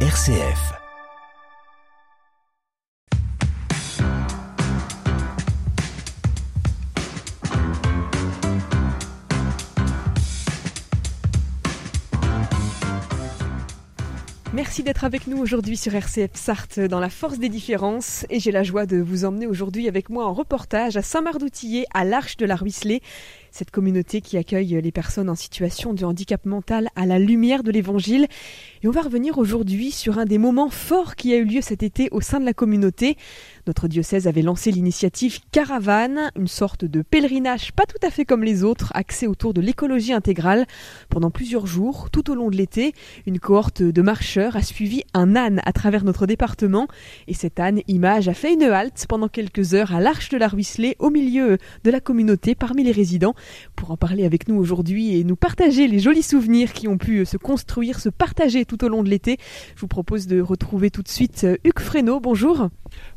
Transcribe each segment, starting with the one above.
RCF. Merci d'être avec nous aujourd'hui sur RCF Sarthe dans la force des différences et j'ai la joie de vous emmener aujourd'hui avec moi en reportage à Saint-Marc-d'Outillet à l'Arche de la Ruisselée cette communauté qui accueille les personnes en situation de handicap mental à la lumière de l'Évangile. Et on va revenir aujourd'hui sur un des moments forts qui a eu lieu cet été au sein de la communauté. Notre diocèse avait lancé l'initiative Caravane, une sorte de pèlerinage pas tout à fait comme les autres, axé autour de l'écologie intégrale. Pendant plusieurs jours, tout au long de l'été, une cohorte de marcheurs a suivi un âne à travers notre département. Et cet âne, image, a fait une halte pendant quelques heures à l'Arche de la Ruisselée, au milieu de la communauté, parmi les résidents. Pour en parler avec nous aujourd'hui et nous partager les jolis souvenirs qui ont pu se construire, se partager tout au long de l'été, je vous propose de retrouver tout de suite euh, Hugues Fresneau. Bonjour.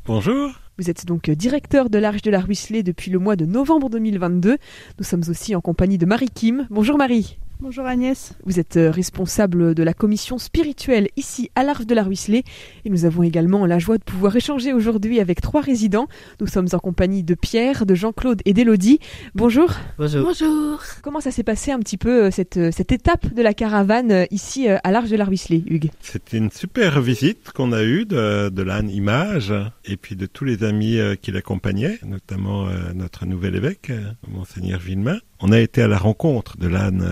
Bonjour. Vous êtes donc directeur de l'Arche de la Ruisselée depuis le mois de novembre 2022. Nous sommes aussi en compagnie de Marie Kim. Bonjour Marie. Bonjour Agnès. Vous êtes euh, responsable de la commission spirituelle ici à l'Arche de la Ruisselée et nous avons également la joie de pouvoir échanger aujourd'hui avec trois résidents. Nous sommes en compagnie de Pierre, de Jean-Claude et d'Élodie. Bonjour. Bonjour. Bonjour. Comment ça s'est passé un petit peu euh, cette, euh, cette étape de la caravane ici à l'Arche de la Ruisselée, Hugues? C'était une super visite qu'on a eue de, de l'âne Image et puis de tous les amis qui l'accompagnaient, notamment notre nouvel évêque, Monseigneur Villemain. On a été à la rencontre de l'âne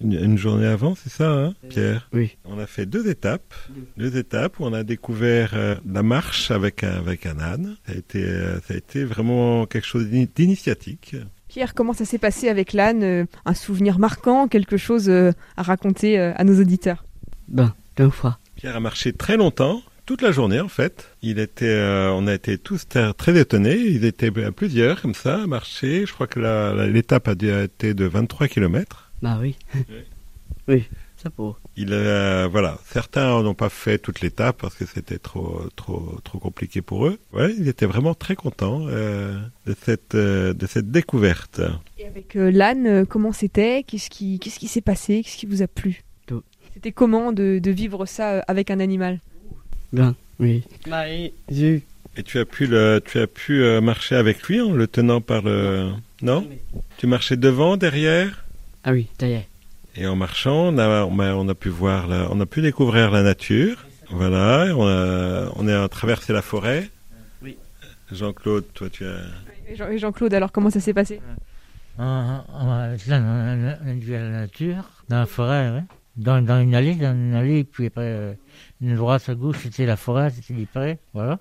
une, une, journée avant, c'est ça, hein, Pierre Oui. On a fait deux étapes, deux étapes où on a découvert euh, la marche avec un, avec un âne. Ça a été, euh, ça a été vraiment quelque chose d'initiatique. Pierre, comment ça s'est passé avec l'âne euh, Un souvenir marquant, quelque chose euh, à raconter euh, à nos auditeurs? Ben, deux fois. Pierre a marché très longtemps, toute la journée en fait. Il était, euh, on a été tous très, très étonnés. Ils étaient à plusieurs comme ça à marcher. Je crois que l'étape a dû été de 23 km. Bah oui. Oui. oui, ça pour. Il euh, voilà, certains n'ont pas fait toute l'étape parce que c'était trop trop trop compliqué pour eux. Ouais, ils étaient vraiment très contents euh, de cette euh, de cette découverte. Et avec euh, l'âne, comment c'était? Qu'est-ce qui qu'est-ce qui s'est passé? Qu'est-ce qui vous a plu? Tout. C'était comment de, de vivre ça avec un animal? Ben, oui. Marie, j'ai Et tu as pu le tu as pu euh, marcher avec lui en le tenant par le non? Tu marchais devant, derrière? Ah oui, d'ailleurs. Et en marchant, on a, on a, on a pu voir, la, on a pu découvrir la nature. Voilà, on a, on a traversé la forêt. Oui. Jean-Claude, toi, tu as. Et Jean- et Jean-Claude, alors comment ça s'est passé? On, a- vu la nature, dans la forêt, ouais. dans, dans une allée, dans une allée, puis après, euh, une droite à gauche, c'était la forêt, c'était les prés, voilà.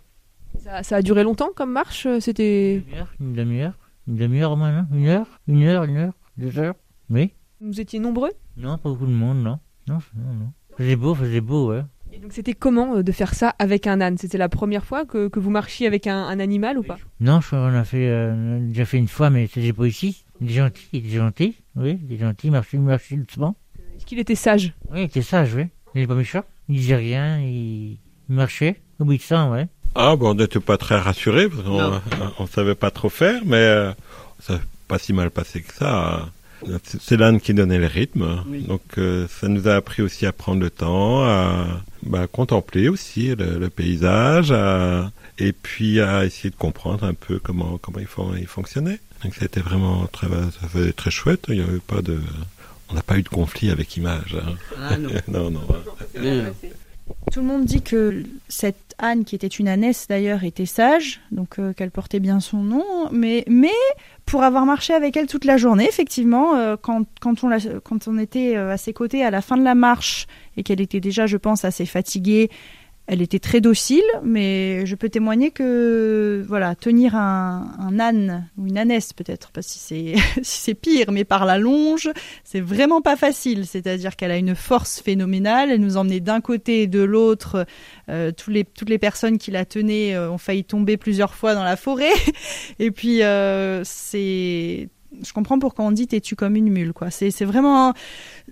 ça, ça a duré longtemps comme marche? C'était Une demi-heure, une demi-heure, une demi-heure au moins, non? Une heure, une heure, une heure, deux heures, oui. vous étiez nombreux Non, pas beaucoup de monde, non. Non, non, non. Faisait beau, faisait beau, ouais. Et donc c'était comment euh, de faire ça avec un âne? C'était la première fois que, que vous marchiez avec un, un animal ou pas? Non, je, on a fait, euh, on a déjà fait une fois, mais c'était pas ici. Il est gentil, il est gentil, oui, il est gentil, merci, merci doucement. Est-ce qu'il était sage? Oui, il était sage, oui. Il est pas méchant. Il disait rien, il, il marchait, obéissant, ouais. Ah, bon, on n'était pas très rassurés parce qu'on Non. on savait pas trop faire, mais euh, ça s'est pas si mal passé que ça. C'est l'âne qui donnait le rythme, Oui. donc euh, ça nous a appris aussi à prendre le temps, à bah, contempler aussi le, le paysage, à- et puis à essayer de comprendre un peu comment comment il, fon- il fonctionnait. Donc c'était vraiment très, ça faisait très chouette. Il y avait pas de, on n'a pas eu de conflit avec Image. hein. Ah non. non, non. Tout le monde dit que cette Anne, qui était une ânesse d'ailleurs, était sage, donc euh, qu'elle portait bien son nom. Mais, mais pour avoir marché avec elle toute la journée, effectivement, euh, on quand on était euh, à ses côtés à la fin de la marche et qu'elle était déjà, je pense, assez fatiguée, elle était très docile. Mais je peux témoigner que voilà, tenir un, un âne ou une ânesse peut-être, pas si c'est si c'est pire, mais par la longe, c'est vraiment pas facile. C'est-à-dire qu'elle a une force phénoménale. Elle nous emmenait d'un côté et de l'autre. Euh, les, toutes les personnes qui la tenaient euh, ont failli tomber plusieurs fois dans la forêt. Et puis, euh, c'est. Je comprends pourquoi on dit têtu comme une mule, quoi. C'est c'est vraiment.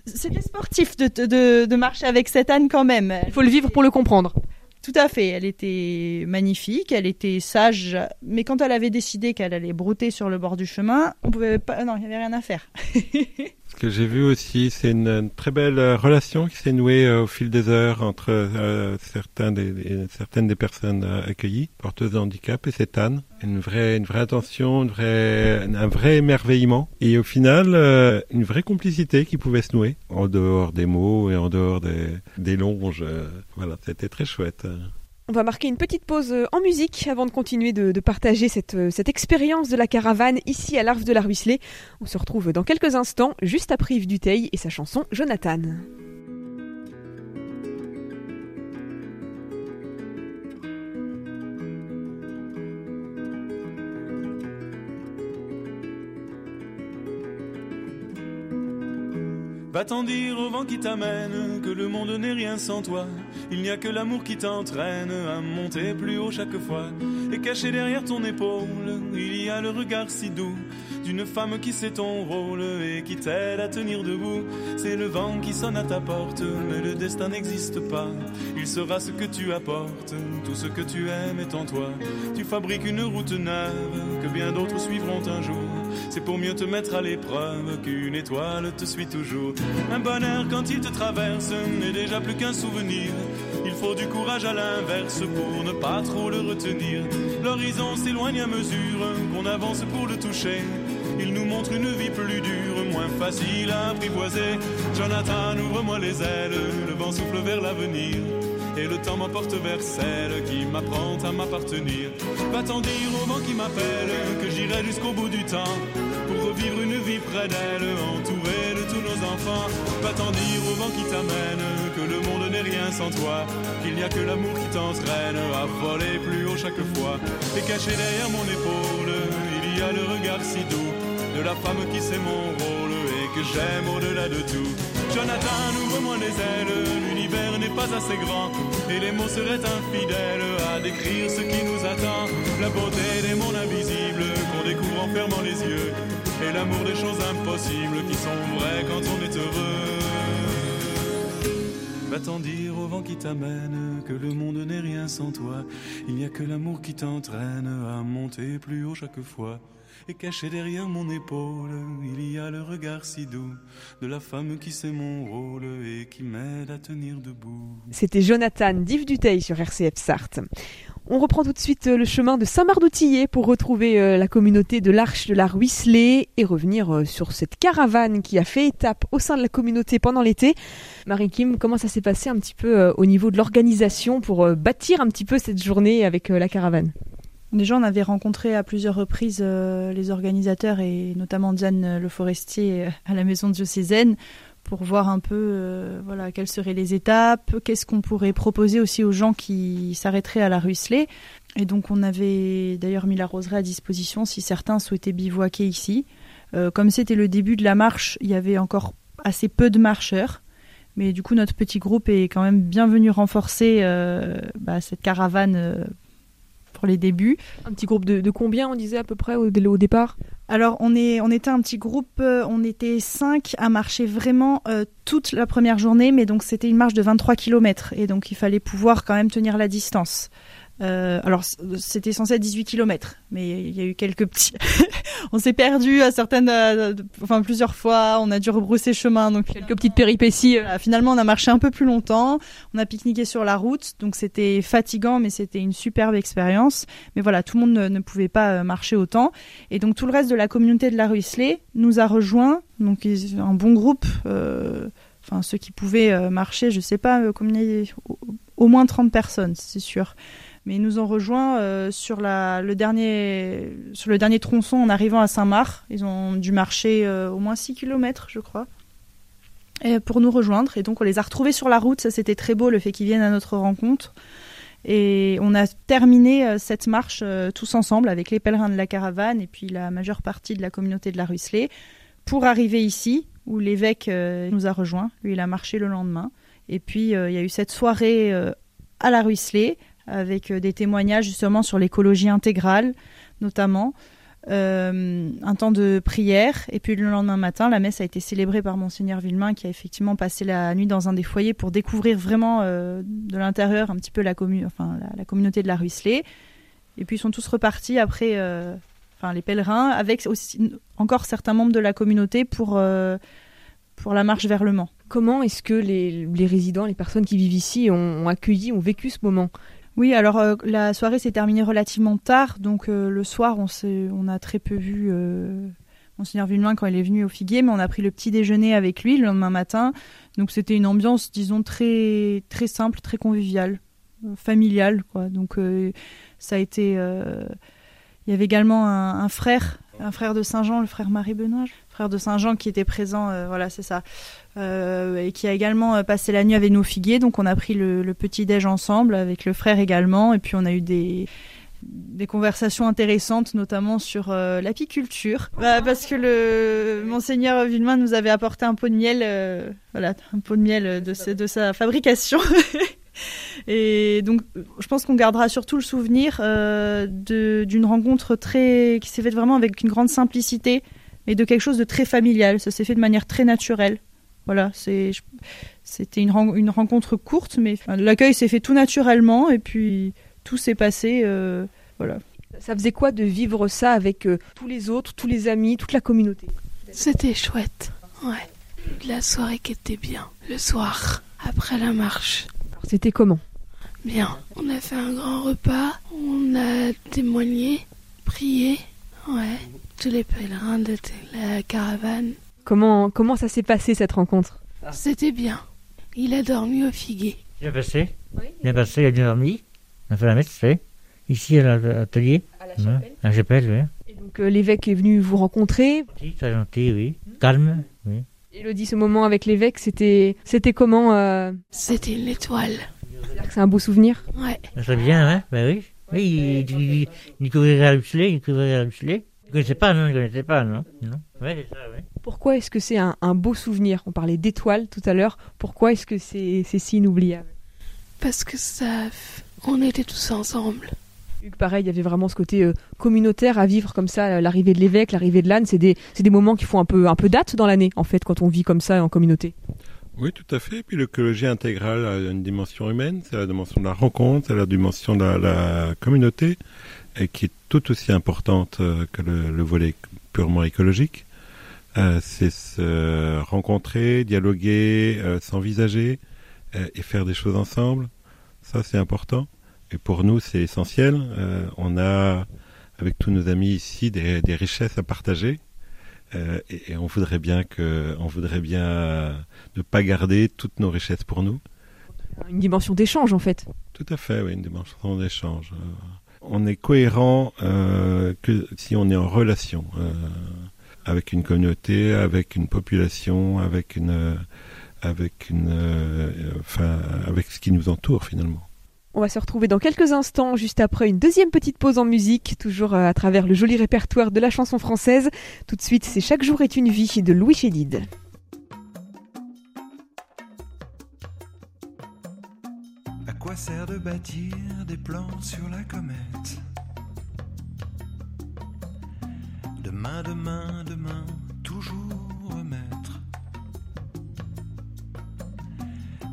C'était sportif de, de, de marcher avec cette âne quand même. Il faut le vivre pour le comprendre. Tout à fait. Elle était magnifique, elle était sage, mais quand elle avait décidé qu'elle allait brouter sur le bord du chemin, on pouvait pas. Non, il n'y avait rien à faire. Ce que j'ai vu aussi, c'est une, très belle euh, relation qui s'est nouée euh, au fil des heures entre euh, certains des, certaines des personnes accueillies, porteuses de handicap, et cette Anne. Une vraie, une vraie attention, un vrai émerveillement. Et au final, une vraie complicité qui pouvait se nouer, en dehors des mots et en dehors des, des longes. voilà, c'était très chouette. On va marquer une petite pause euh, en musique avant de continuer de, partager cette, euh, cette expérience de la caravane ici à l'Arve de la Ruisselée. On se retrouve dans quelques instants, juste après Yves Duteil et sa chanson Jonathan. Va-t'en dire au vent qui t'amène que le monde n'est rien sans toi. Il n'y a que l'amour qui t'entraîne à monter plus haut chaque fois. Et caché derrière ton épaule, il y a le regard si doux d'une femme qui sait ton rôle et qui t'aide à tenir debout. C'est le vent qui sonne à ta porte, mais le destin n'existe pas. Il sera ce que tu apportes, tout ce que tu aimes est en toi. Tu fabriques une route neuve que bien d'autres suivront un jour. C'est pour mieux te mettre à l'épreuve qu'une étoile te suit toujours. Un bonheur quand il te traverse n'est déjà plus qu'un souvenir. Il faut du courage à l'inverse pour ne pas trop le retenir. L'horizon s'éloigne à mesure qu'on avance pour le toucher. Il nous montre une vie plus dure, moins facile à apprivoiser. Jonathan, ouvre-moi les ailes, le vent souffle vers l'avenir. Et le temps m'emporte vers celle qui m'apprend à m'appartenir. Va-t'en dire au vent qui m'appelle que j'irai jusqu'au bout du temps pour revivre une vie près d'elle, entourée de tous nos enfants. Va-t'en dire au vent qui t'amène que le monde n'est rien sans toi, qu'il n'y a que l'amour qui t'entraîne à voler plus haut chaque fois. Et caché derrière mon épaule, il y a le regard si doux de la femme qui sait mon rôle et que j'aime au-delà de tout. Jonathan, ouvre-moi les ailes, n'est pas assez grand et les mots seraient infidèles à décrire ce qui nous attend. La beauté des mondes invisibles qu'on découvre en fermant les yeux et l'amour des choses impossibles qui sont vraies quand on est heureux. Va-t'en dire au vent qui t'amène que le monde n'est rien sans toi. Il n'y a que l'amour qui t'entraîne à monter plus haut chaque fois. Caché derrière mon épaule, il y a le regard si doux de la femme qui sait mon rôle et qui m'aide à tenir debout. C'était Jonathan d'Yves Duteil sur RCF Sarthe. On reprend tout de suite euh, le chemin de Saint-Marc-d'Outillet pour retrouver euh, la communauté de l'Arche de la Ruisselée et revenir euh, sur cette caravane qui a fait étape au sein de la communauté pendant l'été. Marie-Kim, comment ça s'est passé un petit peu au niveau de l'organisation pour bâtir un petit peu cette journée avec la caravane? Déjà, on avait rencontré à plusieurs reprises euh, les organisateurs et notamment Diane euh, Le Forestier euh, à la maison diocésaine pour voir un peu voilà, quelles seraient les étapes, qu'est-ce qu'on pourrait proposer aussi aux gens qui s'arrêteraient à la Ruisselée. Et donc, on avait d'ailleurs mis la roseraie à disposition si certains souhaitaient bivouaquer ici. Comme c'était le début de la marche, il y avait encore assez peu de marcheurs. Mais du coup, notre petit groupe est quand même bien venu renforcer bah, cette caravane les débuts. Un petit groupe de, combien on disait à peu près au, au départ? Alors, on, est, on était un petit groupe, euh, on était cinq à marcher vraiment euh, toute la première journée, mais donc c'était une marche de 23 km et donc il fallait pouvoir quand même tenir la distance. Euh, alors, c'était censé être 18 km, mais il y a eu quelques petits. on s'est perdu à certaines, euh, enfin plusieurs fois, on a dû rebrousser chemin, donc Quelques petites péripéties. euh, finalement, on a marché un peu plus longtemps. On a pique-niqué sur la route, donc c'était fatigant, mais c'était une superbe expérience. Mais voilà, tout le monde ne, pouvait pas euh, marcher autant. Et donc tout le reste de la communauté de la Ruisselée nous a rejoints. Donc un bon groupe. Enfin, ceux qui pouvaient marcher, je sais pas combien, au, au moins 30 personnes, c'est sûr. Mais ils nous ont rejoints euh, sur, le dernier, tronçon en arrivant à Saint-Marc. Ils ont dû marcher euh, au moins 6 km, je crois et pour nous rejoindre. Et donc, on les a retrouvés sur la route. Ça, c'était très beau, le fait qu'ils viennent à notre rencontre. Et on a terminé euh, cette marche euh, tous ensemble avec les pèlerins de la caravane et puis la majeure partie de la communauté de la Ruisselée pour arriver ici où l'évêque euh, nous a rejoints. Lui, il a marché le lendemain. Et puis, euh, il y a eu cette soirée euh, à la Ruisselée avec euh, des témoignages justement sur l'écologie intégrale, notamment. Euh, un temps de prière et puis le lendemain matin la messe a été célébrée par monseigneur Villemain qui a effectivement passé la nuit dans un des foyers pour découvrir vraiment euh, de l'intérieur un petit peu la, commu enfin, la, communauté de la Ruisselée et puis ils sont tous repartis après enfin les pèlerins avec aussi encore certains membres de la communauté pour pour la marche vers le Mans. Comment est-ce que les, résidents, les personnes qui vivent ici ont accueilli, ont vécu ce moment? Oui, alors euh, la soirée s'est terminée relativement tard, donc euh, le soir, on, on a très peu vu euh, Monseigneur Villemain quand il est venu au Figuier, mais on a pris le petit déjeuner avec lui le lendemain matin. Donc c'était une ambiance, disons, très, très simple, très conviviale, euh, familiale, quoi. Donc ça a été. Il y avait également un, un frère, un frère de Saint-Jean, le frère Marie-Benoît, frère de Saint-Jean qui était présent, euh, voilà, c'est ça, Euh, et qui a également euh, passé la nuit avec nous au Figuier. Donc on a pris le, le petit déj ensemble avec le frère également, et puis on a eu des des conversations intéressantes, notamment sur l'apiculture, Bah, parce que le monseigneur Villemain nous avait apporté un pot de miel, voilà, un pot de miel de, sa- de sa fabrication. Et donc, je pense qu'on gardera surtout le souvenir d'une rencontre très qui s'est faite vraiment avec une grande simplicité, mais de quelque chose de très familial. Ça s'est fait de manière très naturelle. Voilà, c'est je- c'était une, ren- une rencontre courte, mais enfin, l'accueil s'est fait tout naturellement, et puis tout s'est passé. euh, voilà. Ça faisait quoi de vivre ça avec euh, tous les autres, tous les amis, toute la communauté? C'était chouette. Ouais. La soirée qui était bien. Le soir, après la marche. Alors, C'était comment? Bien. On a fait un grand repas. On a témoigné, prié. Ouais. Tous les pèlerins de la caravane. Comment, comment ça s'est passé cette rencontre? C'était bien. Il a dormi au figuier. Bien passé? Bien passé, il a bien dormi. On a fait la messe, c'est Ici, à l'atelier. À la Ouais. À la chapelle, oui. Et donc euh, l'évêque est venu vous rencontrer? Gentil, très gentil, oui. Calme, oui. Elodie, ce moment avec l'évêque, c'était, c'était comment euh, C'était une étoile. C'est un beau souvenir? Ouais. Ça serait bien, hein? Ben oui. Oui, il, il, il, il couvrirait à Luxley, il couvrirait à Luxley. Il connaissait pas, non, il connaissait pas, non. Non. Ouais, c'est ça, oui. Pourquoi est-ce que c'est un, un beau souvenir? On parlait d'étoiles tout à l'heure. Pourquoi est-ce que c'est, c'est si inoubliable? Parce que ça. On était tous ensemble. Vu que pareil, il y avait vraiment ce côté euh, communautaire à vivre comme ça, euh, l'arrivée de l'évêque, l'arrivée de l'âne, c'est des, c'est des moments qui font un peu, un peu date dans l'année, en fait, quand on vit comme ça en communauté. Oui, tout à fait. Et puis l'écologie intégrale a une dimension humaine, c'est la dimension de la rencontre, c'est la dimension de la, communauté, qui est tout aussi importante euh, que le, le volet purement écologique. Euh, c'est se rencontrer, dialoguer, euh, s'envisager et faire des choses ensemble. Ça, c'est important. Et pour nous, c'est essentiel. On a, avec tous nos amis ici, des richesses à partager. Euh, et, et on voudrait bien que, on voudrait bien euh, ne pas garder toutes nos richesses pour nous. Une dimension d'échange, en fait. Tout à fait, oui, une dimension d'échange. Euh, on est cohérent euh, que si on est en relation euh, avec une communauté, avec une population, avec une, avec une, enfin, avec ce qui nous entoure finalement. On va se retrouver dans quelques instants, juste après une deuxième petite pause en musique, toujours euh, à travers le joli répertoire de la chanson française. Tout de suite, c'est Chaque jour est une vie de Louis Chédid. À quoi sert de bâtir des plans sur la comète? Demain, demain, demain, toujours remettre.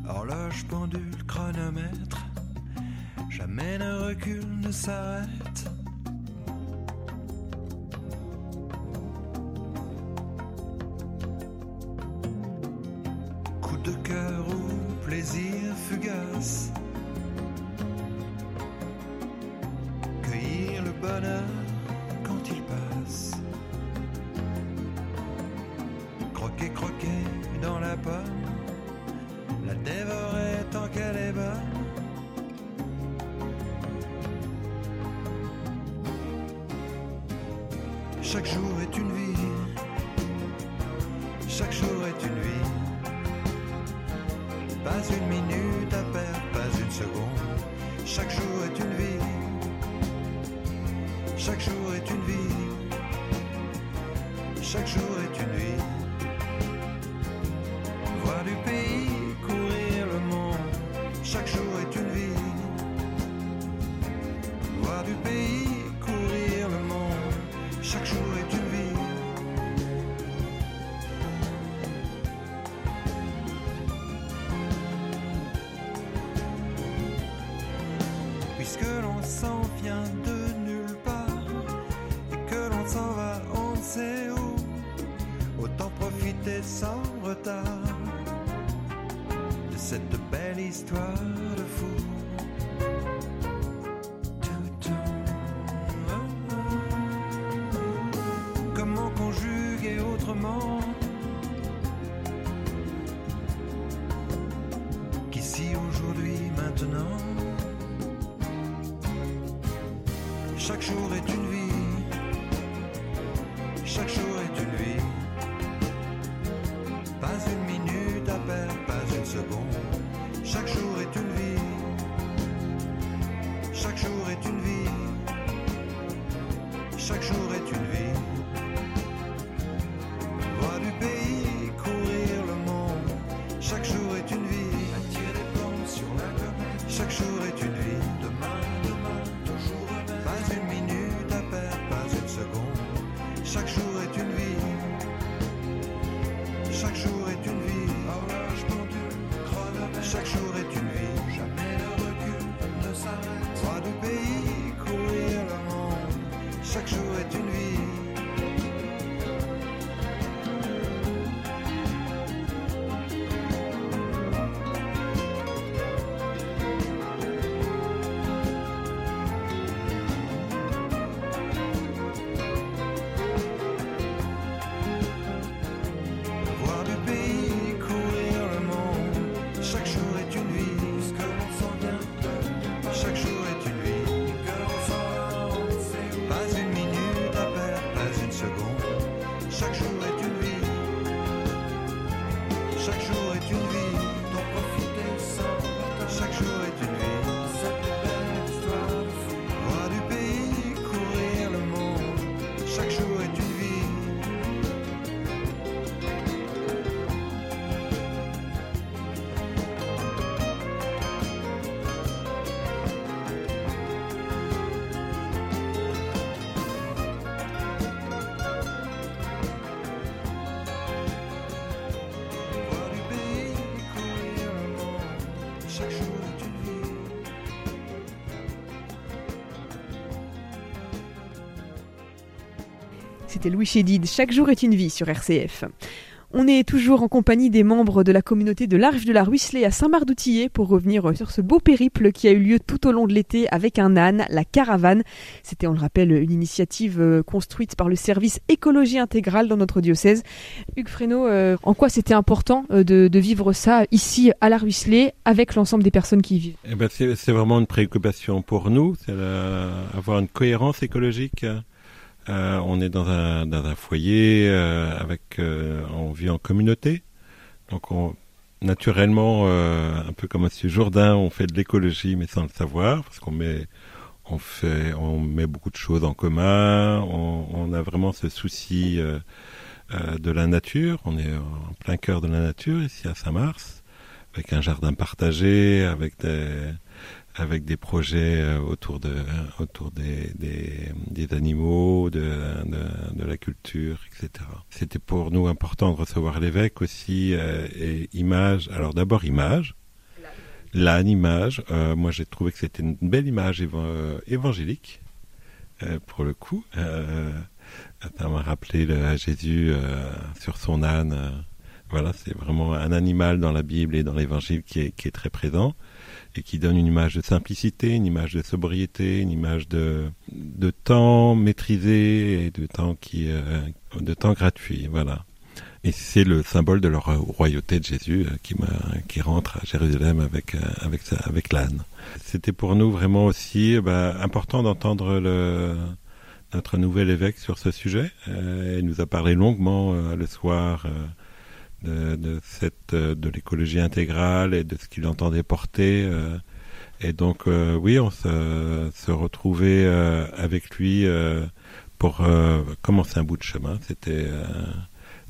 Horloge, pendule, chronomètre, jamais ne recule, ne s'arrête. Chaque jour est une vie. Chaque jour est une vie. Pas une minute à perdre, pas une seconde. Chaque jour est une vie. Chaque jour est une vie. Chaque jour est une vie. Puisque l'on s'en vient de nulle part et que l'on s'en va on sait où, autant profiter sans retard de cette belle histoire jour C'était Louis Chédid, Chaque jour est une vie sur RCF. On est toujours en compagnie des membres de la communauté de l'Arche de la Ruisselée à Saint-Marc-d'Outillet pour revenir sur ce beau périple qui a eu lieu tout au long de l'été avec un âne, la caravane. C'était, on le rappelle, une initiative euh, construite par le service écologie intégrale dans notre diocèse. Hugues Fresneau, euh, en quoi c'était important euh, de, vivre ça ici à la Ruisselée avec l'ensemble des personnes qui y vivent? Eh ben, c'est vraiment une préoccupation pour nous, c'est avoir une cohérence écologique. Euh, on est dans un, dans un foyer euh, avec, euh, on vit en communauté, donc on, naturellement, euh, un peu comme M. Jourdain, on fait de l'écologie mais sans le savoir, parce qu'on met, on fait, on met beaucoup de choses en commun. On, on a vraiment ce souci euh, euh, de la nature. On est en plein cœur de la nature ici à Saint-Mars, avec un jardin partagé, avec des avec des projets euh, autour de autour des des, animaux, de, de la culture, etc. C'était pour nous important de recevoir l'évêque aussi euh, et image. Alors d'abord image. L'âne image. Euh, moi j'ai trouvé que c'était une belle image éva- évangélique pour le coup. Ça m'a rappelé Jésus sur son âne. voilà, c'est vraiment un animal dans la Bible et dans l'Évangile qui est, qui est très présent et qui donne une image de simplicité, une image de sobriété, une image de, de temps maîtrisé et de temps qui euh, de temps gratuit. Voilà. Et c'est le symbole de la royauté de Jésus euh, qui, qui rentre à Jérusalem avec, euh, avec, l'âne. C'était pour nous vraiment aussi euh, bah, important d'entendre notre nouvel évêque sur ce sujet. Il nous a parlé longuement le soir de, cette, euh, de l'écologie intégrale et de ce qu'il entendait porter. euh, et donc, euh, oui, on se, retrouvait avec lui pour commencer un bout de chemin. C'était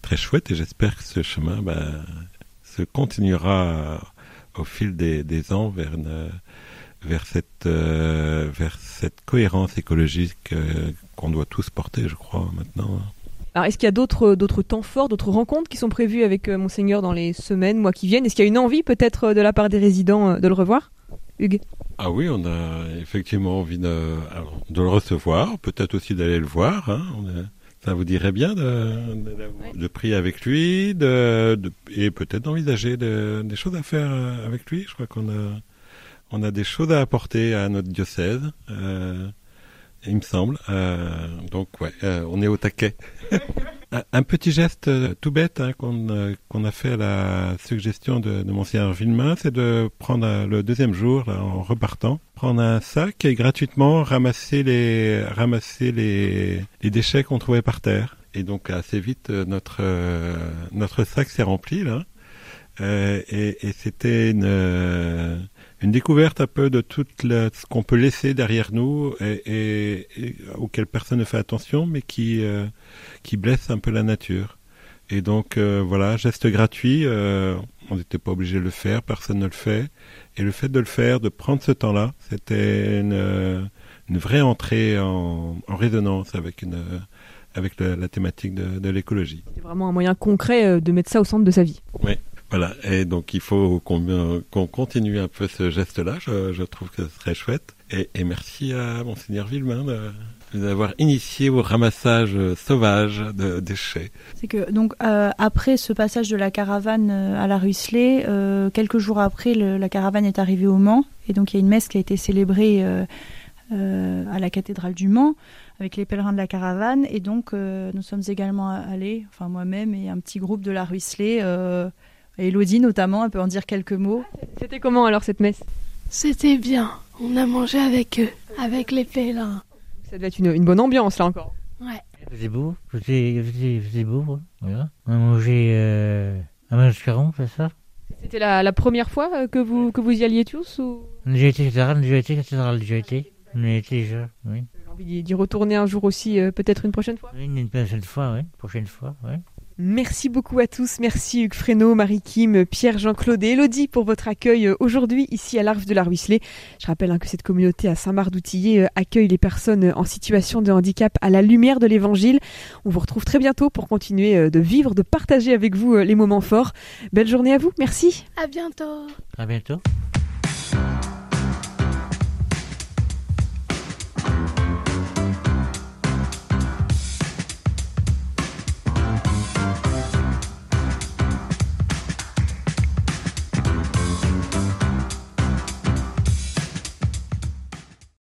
très chouette et j'espère que ce chemin bah, se continuera au fil des, ans vers, vers, cette, vers cette cohérence écologique qu'on doit tous porter, je crois, maintenant. Alors, est-ce qu'il y a d'autres d'autres temps forts, d'autres rencontres qui sont prévues avec euh, Monseigneur dans les semaines, mois qui viennent? Est-ce qu'il y a une envie peut-être euh, de la part des résidents euh, de le revoir? Hugues Ah oui, on a effectivement envie de, de le recevoir, peut-être aussi d'aller le voir. Hein. Ça vous dirait bien de, de, de prier avec lui de, de- et peut-être d'envisager de- des choses à faire euh, avec lui. Je crois qu'on a, on a des choses à apporter à notre diocèse, euh, il me semble. Euh, donc ouais, euh, on est au taquet. un, petit geste euh, tout bête hein, qu'on qu'on a fait à la suggestion de, de Monseigneur Villemain, c'est de prendre le deuxième jour, là, en repartant, prendre un sac et gratuitement ramasser les ramasser les, les déchets qu'on trouvait par terre. Et donc assez vite notre euh, notre sac s'est rempli là. Euh, et et c'était une euh, une découverte un peu de tout ce qu'on peut laisser derrière nous et, et- et auquel personne ne fait attention, mais qui euh, qui blesse un peu la nature. Et donc euh, voilà, geste gratuit, euh, on n'était pas obligé de le faire, personne ne le fait. Et le fait de le faire, de prendre ce temps-là, c'était une, une vraie entrée en, en résonance avec une avec la, la thématique de, de l'écologie. C'est vraiment un moyen concret de mettre ça au centre de sa vie. Voilà, et donc il faut qu'on euh, continue un peu ce geste-là, je, trouve que ce serait chouette. Et, merci à Monseigneur Villemain de de nous avoir initié au ramassage euh, sauvage de déchets. C'est que donc euh, après ce passage de la caravane euh, à la Ruisselée, euh, quelques jours après, la caravane est arrivée au Mans et donc il y a une messe qui a été célébrée euh, euh, à la cathédrale du Mans avec les pèlerins de la caravane et donc euh, nous sommes également allés, enfin moi-même et un petit groupe de la Ruisselée, euh, Elodie notamment, elle peut en dire quelques mots. C'était comment alors cette messe? C'était bien. On a mangé avec eux, avec les pèlerins. Ça devait être une, une bonne ambiance là encore. Ouais. Il faisait beau, faisait beau, ouais. voilà. On a mangé euh, un mascaron, c'est ça? C'était la, la première fois euh, que vous, que vous y alliez tous ou? On a déjà été cathédrale, on a déjà été cathédrale, déjà été. On a été déjà, oui. J'ai envie d'y- retourner un jour aussi, euh, peut-être une prochaine fois? Oui, une prochaine fois, oui. Prochaine fois, oui. Merci beaucoup à tous. Merci Hugues Fresneau, Marie-Kim, Pierre, Jean-Claude et Elodie pour votre accueil euh, aujourd'hui ici à l'Arche de la Ruisselée. Je rappelle hein, que cette communauté à Saint-Marc-d'Outillet euh, accueille les personnes en situation de handicap à la lumière de l'Évangile. On vous retrouve très bientôt pour continuer euh, de vivre, de partager avec vous euh, les moments forts. Belle journée à vous. Merci. À bientôt. À bientôt.